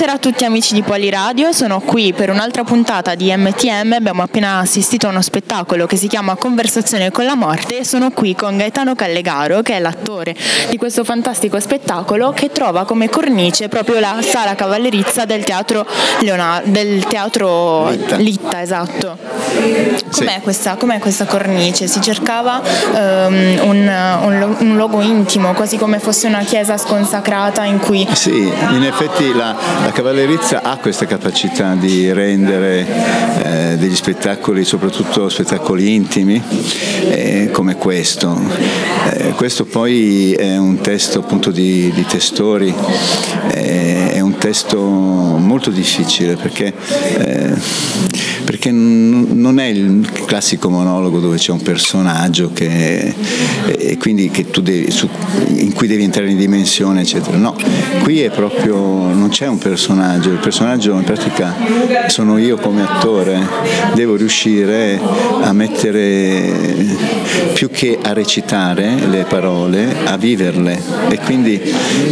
Buonasera a tutti amici di Poliradio, sono qui per un'altra puntata di MTM, abbiamo appena assistito a uno spettacolo che si chiama Conversazione con la morte e sono qui con Gaetano Callegaro che è l'attore di questo fantastico spettacolo che trova come cornice proprio la sala cavallerizza del teatro, Leonardo, del teatro Litta. Litta esatto. Com'è, sì. questa, com'è, questa, cornice? Si cercava um, un, un, un luogo intimo, quasi come fosse una chiesa sconsacrata in cui... Sì, in effetti la, la cavallerizza ha questa capacità di rendere eh, degli spettacoli, soprattutto spettacoli intimi, eh, come questo. Eh, questo poi è un testo appunto di, di testori, eh, è un testo molto difficile perché, eh, perché non è il classico monologo dove c'è un personaggio che, che devi, su, in cui devi entrare in dimensione, eccetera. No, qui è proprio, non c'è un personaggio, il personaggio in pratica sono io come attore, devo riuscire a mettere più che a recitare le parole, a viverle e quindi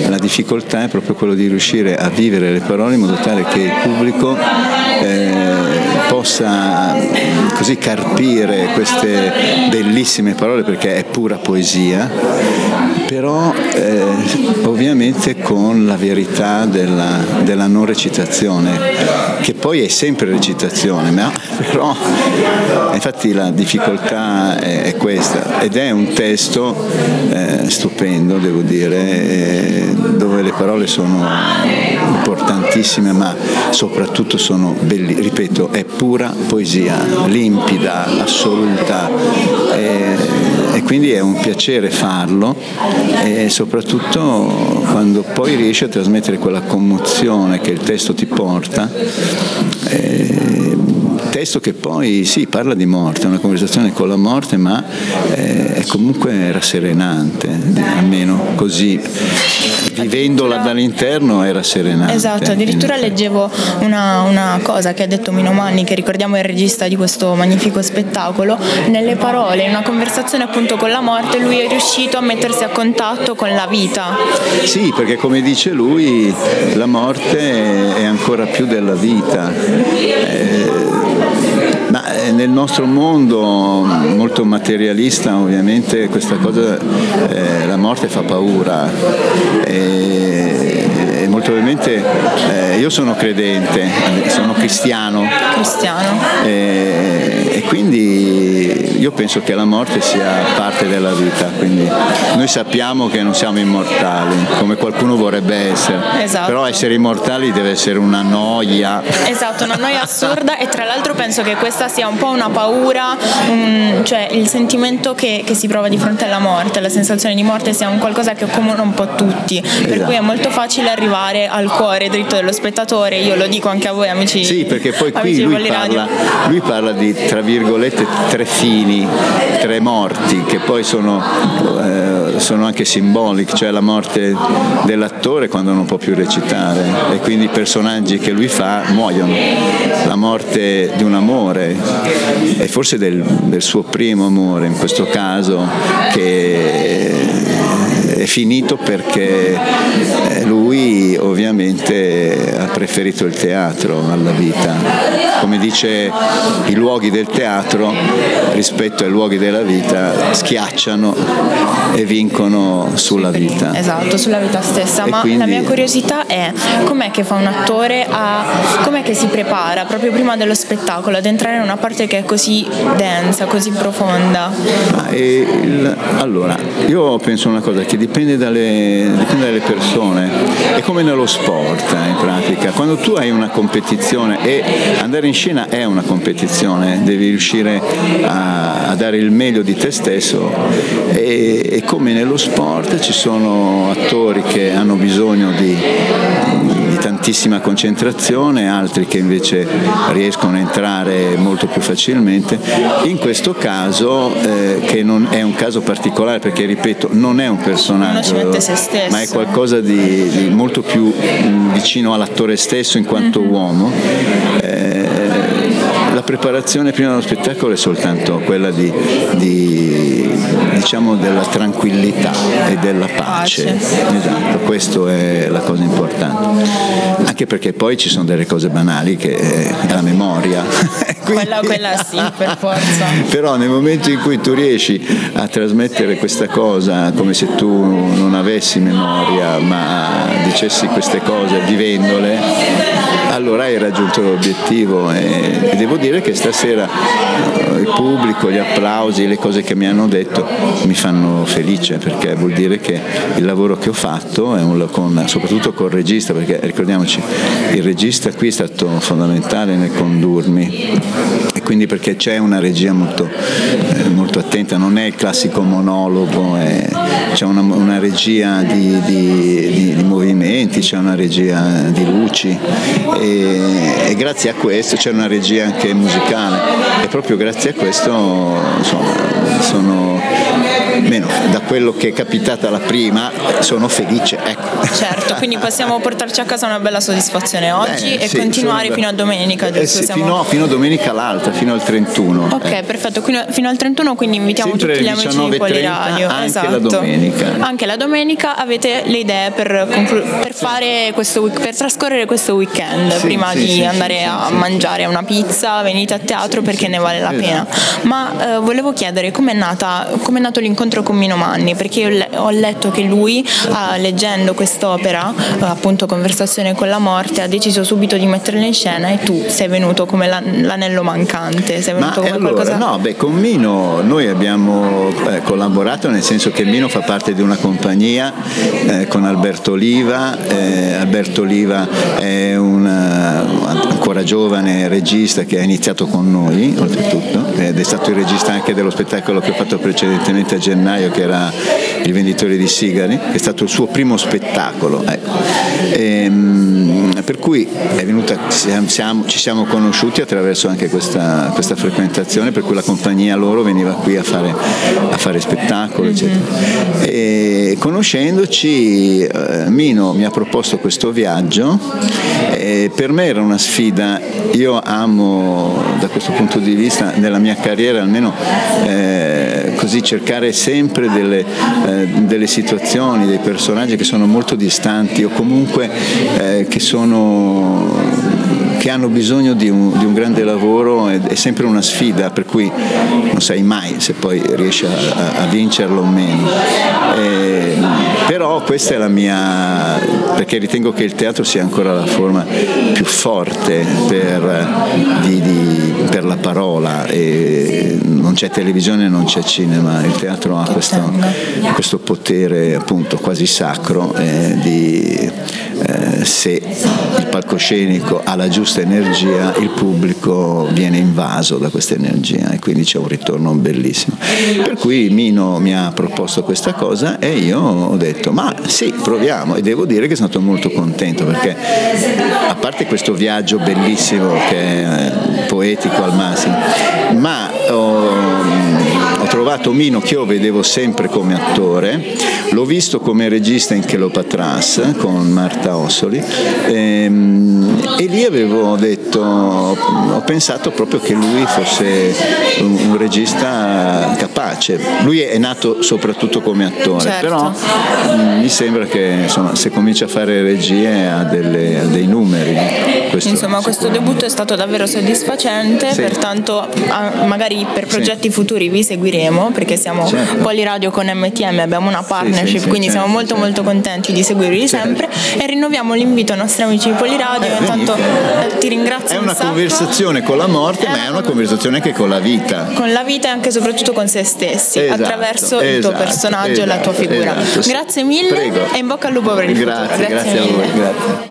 la difficoltà è proprio quello di riuscire a vivere le parole in modo tale che il pubblico eh, possa così carpire queste bellissime parole perché è pura poesia, però eh, ovviamente con la verità della, della, non recitazione, che poi è sempre recitazione, ma però infatti la difficoltà è, è questa ed è un testo eh, stupendo, devo dire, eh, le parole sono importantissime, ma soprattutto sono belli, ripeto, è pura poesia, limpida, assoluta e, e quindi è un piacere farlo e soprattutto quando poi riesci a trasmettere quella commozione che il testo ti porta. Eh, testo che poi sì, parla di morte, è una conversazione con la morte, ma eh, è comunque rasserenante, almeno così vivendola dall'interno era serenante. Esatto, addirittura leggevo una, una, cosa che ha detto Mino Manni, che ricordiamo è il regista di questo magnifico spettacolo, nelle parole, in una conversazione appunto con la morte, lui è riuscito a mettersi a contatto con la vita. Sì, perché come dice lui, la morte è ancora più della vita. Eh, eh, nel nostro mondo molto materialista ovviamente questa cosa, eh, la morte fa paura. E, e molto probabilmente eh, io sono credente, sono cristiano. Cristiano. E, e quindi io penso che la morte sia parte della vita, quindi noi sappiamo che non siamo immortali, come qualcuno vorrebbe essere, esatto. però essere immortali deve essere una noia. Esatto, una noia assurda e tra l'altro penso che questa sia un po' una paura, un, cioè il sentimento che, che, si prova di fronte alla morte, la sensazione di morte sia un qualcosa che accomuna un po' tutti, esatto. per cui è molto facile arrivare al cuore dritto dello spettatore, io lo dico anche a voi amici. Sì, perché poi qui lui parla, lui parla, di tra virgolette tre fini, tre morti che poi sono, eh, sono anche simbolici, cioè la morte dell'attore quando non può più recitare. E quindi i personaggi che lui fa muoiono, la morte di un amore e forse del, del suo primo amore in questo caso che è finito perché eh, lui ovviamente ha preferito il teatro alla vita. Come dice i luoghi del teatro rispetto ai luoghi della vita schiacciano e vincono sulla vita. Esatto, sulla vita stessa. E Ma quindi... la mia curiosità è com'è che fa un attore a com'è che si prepara proprio prima dello spettacolo ad entrare in una parte che è così densa, così profonda? Il... allora, io penso una cosa che dipende dalle, dipende dalle persone, è come nello sport eh, in pratica, quando tu hai una competizione e andare in scena è una competizione, devi riuscire a, a dare il meglio di te stesso. E, e come nello sport ci sono attori che hanno bisogno di tantissima concentrazione, altri che invece riescono a entrare molto più facilmente. In questo caso, eh, che non è un caso particolare perché ripeto, non è un personaggio, ma è qualcosa di, di molto più mh, vicino all'attore stesso in quanto mm-hmm. uomo. Eh, preparazione prima dello spettacolo è soltanto quella di, di, diciamo della tranquillità e della pace. pace. Esatto, questa è la cosa importante anche perché poi ci sono delle cose banali che è la memoria. Quindi, quella, quella sì, per forza. Però nel momento in cui tu riesci a trasmettere questa cosa come se tu non avessi memoria ma dicessi queste cose vivendole, allora hai raggiunto l'obiettivo e, devo dire che stasera eh, il pubblico, gli applausi, le cose che mi hanno detto mi fanno felice perché vuol dire che il lavoro che ho fatto un, con, soprattutto col regista perché ricordiamoci il regista qui è stato fondamentale nel condurmi. E quindi perché c'è una regia molto, eh, molto attenta, non è il classico monologo, è, c'è una, una regia di, di, di, di, movimenti, c'è una regia di luci e, e, grazie a questo c'è una regia anche musicale. E proprio grazie a questo insomma, sono meno da quello che è capitata la prima sono felice. Ecco. Certo, quindi possiamo portarci a casa una bella soddisfazione oggi Beh, e sì, continuare fino a domenica, eh sì, Siamo... fino, fino, a domenica l'altra, fino al 31. Ok, eh. perfetto, fino al 31 quindi invitiamo Sempre tutti gli amici di Poliradio. Anche esatto. la domenica. Anche la domenica avete le idee per, conclu- per, fare questo, per trascorrere questo weekend sì, prima di andare a mangiare una pizza, venite a teatro perché ne vale la esatto. pena. Ma eh, volevo chiedere com'è, nata, com'è nato l'incontro con Mino Manni, perché io ho letto che lui, uh, leggendo quest'opera, uh, appunto Conversazione con la morte, ha deciso subito di metterla in scena e tu sei venuto come l'anello mancante, sei venuto Ma come allora, qualcosa... No, beh, con Mino noi abbiamo eh, collaborato nel senso che Mino fa parte di una compagnia eh, con Alberto Oliva, eh, Alberto Oliva è un ancora giovane regista che ha iniziato con noi, oltretutto, ed è stato il regista anche dello spettacolo che ho fatto precedentemente a gennaio che era Il venditore di sigari, che è stato il suo primo spettacolo. Ecco. E, ehm, per cui venuta, siamo, ci siamo conosciuti attraverso anche questa, questa, frequentazione, per cui la compagnia loro veniva qui a fare, a fare spettacolo, eccetera. E conoscendoci, eh, Mino mi ha proposto questo viaggio e per me era una sfida. Io amo da questo punto di vista, nella mia carriera almeno, eh, così cercare sempre delle, eh, delle, situazioni, dei personaggi che sono molto distanti o comunque eh, che sono che hanno bisogno di un, di un grande lavoro è, è, sempre una sfida per cui non sai mai se poi riesci a, a vincerlo o meno. E, però questa è la mia, perché ritengo che il teatro sia ancora la forma più forte per, di, di, per la parola e c'è televisione, non c'è cinema, il teatro ha questo, questo potere appunto quasi sacro eh, di eh, se il palcoscenico ha la giusta energia il pubblico viene invaso da questa energia e quindi c'è un ritorno bellissimo. Per cui Mino mi ha proposto questa cosa e io ho detto ma sì proviamo. E devo dire che sono stato molto contento perché a parte questo viaggio bellissimo che è poetico al massimo, ma trovato Mino che io vedevo sempre come attore, l'ho visto come regista in Chelopatras con Marta Ossoli e, ehm, e lì avevo detto, ho pensato proprio che lui fosse un, un regista capace. Lui è nato soprattutto come attore, certo. però mh, mm, mi sembra che insomma, se comincia a fare regie ha, delle, ha dei numeri. Questo, insomma questo debutto è stato davvero soddisfacente, sì. pertanto magari per progetti sì. futuri vi seguiremo perché siamo certo. Poliradio con MTM, abbiamo una partnership, sì, sì, quindi certo, siamo molto certo. molto contenti di seguirvi certo. sempre e rinnoviamo l'invito ai nostri amici di Poliradio. Eh, Intanto eh, ti ringrazio. È una un conversazione con la morte, è ma è una conversazione anche con la vita. Con la vita e anche e soprattutto con se stessi, esatto, attraverso il tuo esatto, personaggio e la tua esatto, figura. Esatto, grazie mille Prego. e in bocca al lupo per il grazie, futuro. Grazie, grazie a voi. Grazie.